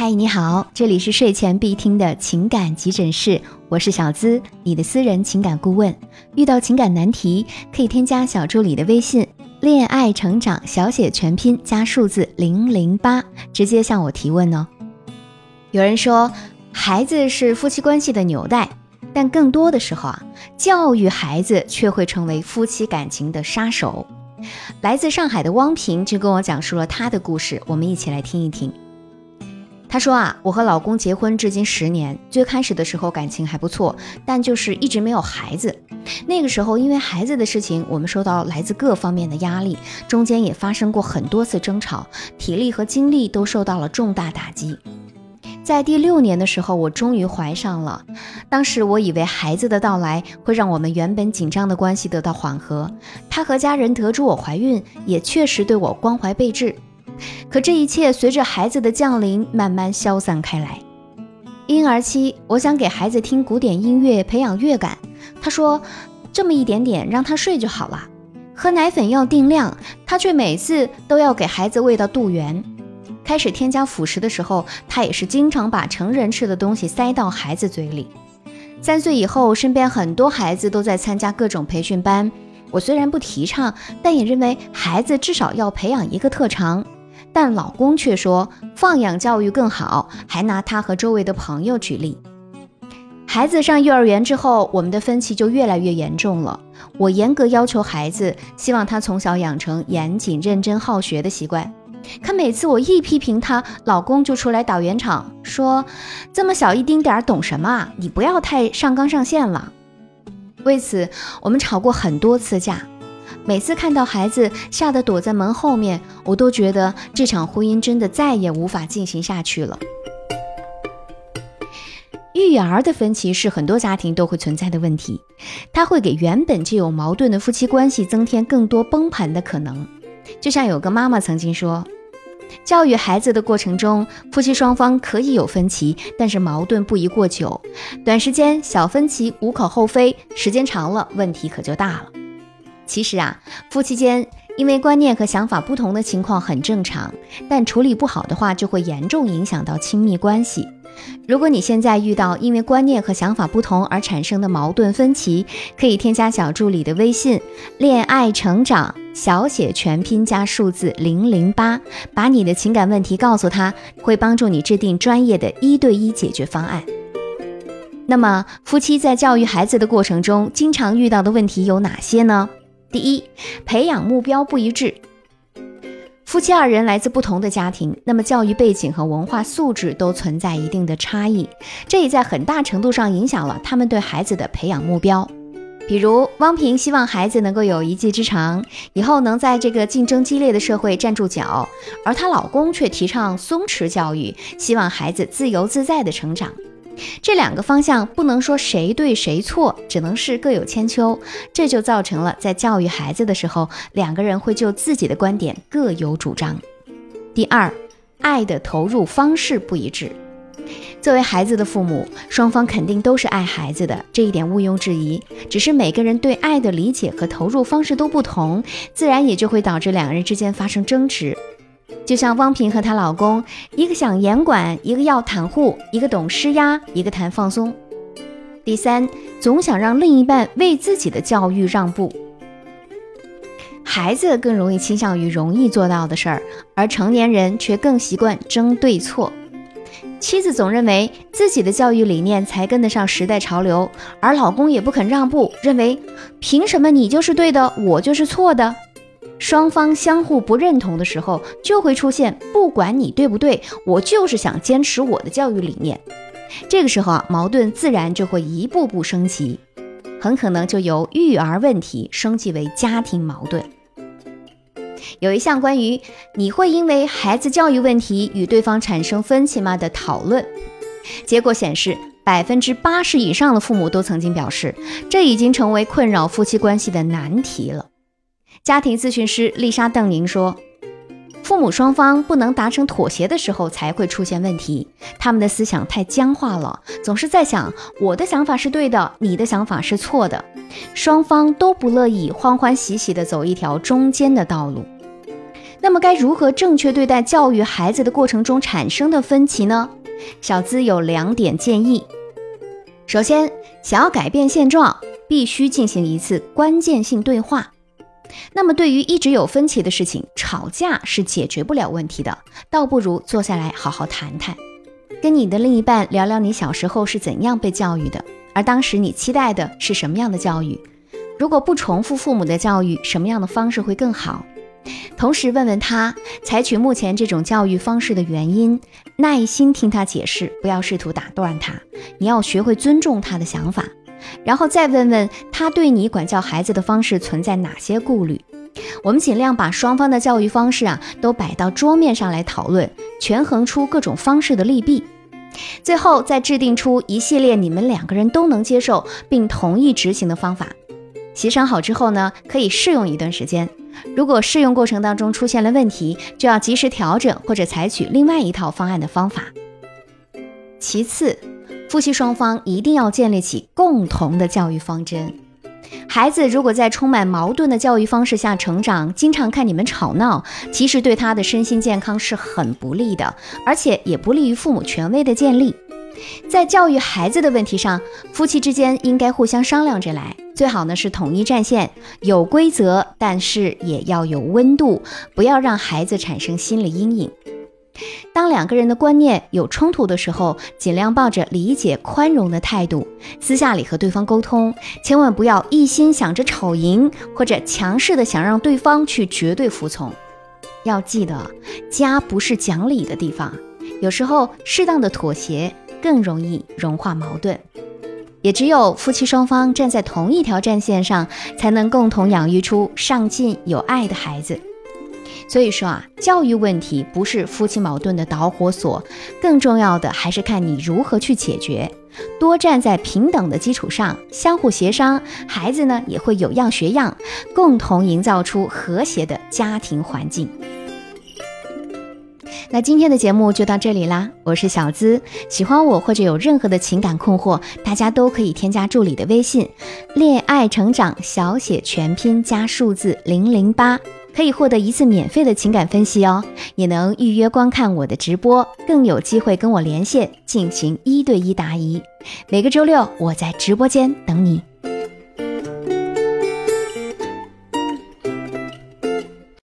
嗨，你好，这里是睡前必听的情感急诊室，我是小资，你的私人情感顾问。遇到情感难题，可以添加小助理的微信“恋爱成长”小写全拼加数字零零八，直接向我提问哦。有人说，孩子是夫妻关系的纽带，但更多的时候啊，教育孩子却会成为夫妻感情的杀手。来自上海的汪平就跟我讲述了他的故事，我们一起来听一听。她说啊，我和老公结婚至今十年，最开始的时候感情还不错，但就是一直没有孩子。那个时候因为孩子的事情，我们受到来自各方面的压力，中间也发生过很多次争吵，体力和精力都受到了重大打击。在第六年的时候，我终于怀上了。当时我以为孩子的到来会让我们原本紧张的关系得到缓和，他和家人得知我怀孕，也确实对我关怀备至。可这一切随着孩子的降临慢慢消散开来。婴儿期，我想给孩子听古典音乐，培养乐感。他说：“这么一点点，让他睡就好了。”喝奶粉要定量，他却每次都要给孩子喂到肚圆。开始添加辅食的时候，他也是经常把成人吃的东西塞到孩子嘴里。三岁以后，身边很多孩子都在参加各种培训班。我虽然不提倡，但也认为孩子至少要培养一个特长。但老公却说放养教育更好，还拿他和周围的朋友举例。孩子上幼儿园之后，我们的分歧就越来越严重了。我严格要求孩子，希望他从小养成严谨、认真、好学的习惯。可每次我一批评他，老公就出来打圆场，说这么小一丁点儿懂什么啊？你不要太上纲上线了。为此，我们吵过很多次架。每次看到孩子吓得躲在门后面，我都觉得这场婚姻真的再也无法进行下去了。育儿的分歧是很多家庭都会存在的问题，它会给原本就有矛盾的夫妻关系增添更多崩盘的可能。就像有个妈妈曾经说，教育孩子的过程中，夫妻双方可以有分歧，但是矛盾不宜过久。短时间小分歧无可厚非，时间长了问题可就大了。其实啊，夫妻间因为观念和想法不同的情况很正常，但处理不好的话，就会严重影响到亲密关系。如果你现在遇到因为观念和想法不同而产生的矛盾分歧，可以添加小助理的微信“恋爱成长”，小写全拼加数字零零八，把你的情感问题告诉他，会帮助你制定专业的一对一解决方案。那么，夫妻在教育孩子的过程中，经常遇到的问题有哪些呢？第一，培养目标不一致。夫妻二人来自不同的家庭，那么教育背景和文化素质都存在一定的差异，这也在很大程度上影响了他们对孩子的培养目标。比如，汪平希望孩子能够有一技之长，以后能在这个竞争激烈的社会站住脚，而她老公却提倡松弛教育，希望孩子自由自在的成长。这两个方向不能说谁对谁错，只能是各有千秋。这就造成了在教育孩子的时候，两个人会就自己的观点各有主张。第二，爱的投入方式不一致。作为孩子的父母，双方肯定都是爱孩子的，这一点毋庸置疑。只是每个人对爱的理解和投入方式都不同，自然也就会导致两个人之间发生争执。就像汪平和她老公，一个想严管，一个要袒护，一个懂施压，一个谈放松。第三，总想让另一半为自己的教育让步。孩子更容易倾向于容易做到的事儿，而成年人却更习惯争对错。妻子总认为自己的教育理念才跟得上时代潮流，而老公也不肯让步，认为凭什么你就是对的，我就是错的。双方相互不认同的时候，就会出现不管你对不对，我就是想坚持我的教育理念。这个时候啊，矛盾自然就会一步步升级，很可能就由育儿问题升级为家庭矛盾。有一项关于你会因为孩子教育问题与对方产生分歧吗的讨论，结果显示，百分之八十以上的父母都曾经表示，这已经成为困扰夫妻关系的难题了。家庭咨询师丽莎·邓宁说：“父母双方不能达成妥协的时候，才会出现问题。他们的思想太僵化了，总是在想我的想法是对的，你的想法是错的。双方都不乐意欢欢喜喜地走一条中间的道路。那么该如何正确对待教育孩子的过程中产生的分歧呢？小资有两点建议。首先，想要改变现状，必须进行一次关键性对话。那么，对于一直有分歧的事情，吵架是解决不了问题的，倒不如坐下来好好谈谈，跟你的另一半聊聊你小时候是怎样被教育的，而当时你期待的是什么样的教育？如果不重复父母的教育，什么样的方式会更好？同时问问他采取目前这种教育方式的原因，耐心听他解释，不要试图打断他。你要学会尊重他的想法，然后再问问他对你管教孩子的方式存在哪些顾虑。我们尽量把双方的教育方式啊都摆到桌面上来讨论，权衡出各种方式的利弊，最后再制定出一系列你们两个人都能接受并同意执行的方法。协商好之后呢，可以试用一段时间。如果试用过程当中出现了问题，就要及时调整或者采取另外一套方案的方法。其次，夫妻双方一定要建立起共同的教育方针。孩子如果在充满矛盾的教育方式下成长，经常看你们吵闹，其实对他的身心健康是很不利的，而且也不利于父母权威的建立。在教育孩子的问题上，夫妻之间应该互相商量着来，最好呢是统一战线，有规则，但是也要有温度，不要让孩子产生心理阴影。当两个人的观念有冲突的时候，尽量抱着理解、宽容的态度，私下里和对方沟通，千万不要一心想着吵赢，或者强势的想让对方去绝对服从。要记得，家不是讲理的地方，有时候适当的妥协。更容易融化矛盾，也只有夫妻双方站在同一条战线上，才能共同养育出上进有爱的孩子。所以说啊，教育问题不是夫妻矛盾的导火索，更重要的还是看你如何去解决。多站在平等的基础上，相互协商，孩子呢也会有样学样，共同营造出和谐的家庭环境。那今天的节目就到这里啦，我是小资，喜欢我或者有任何的情感困惑，大家都可以添加助理的微信，恋爱成长小写全拼加数字零零八，可以获得一次免费的情感分析哦，也能预约观看我的直播，更有机会跟我连线进行一对一答疑。每个周六我在直播间等你。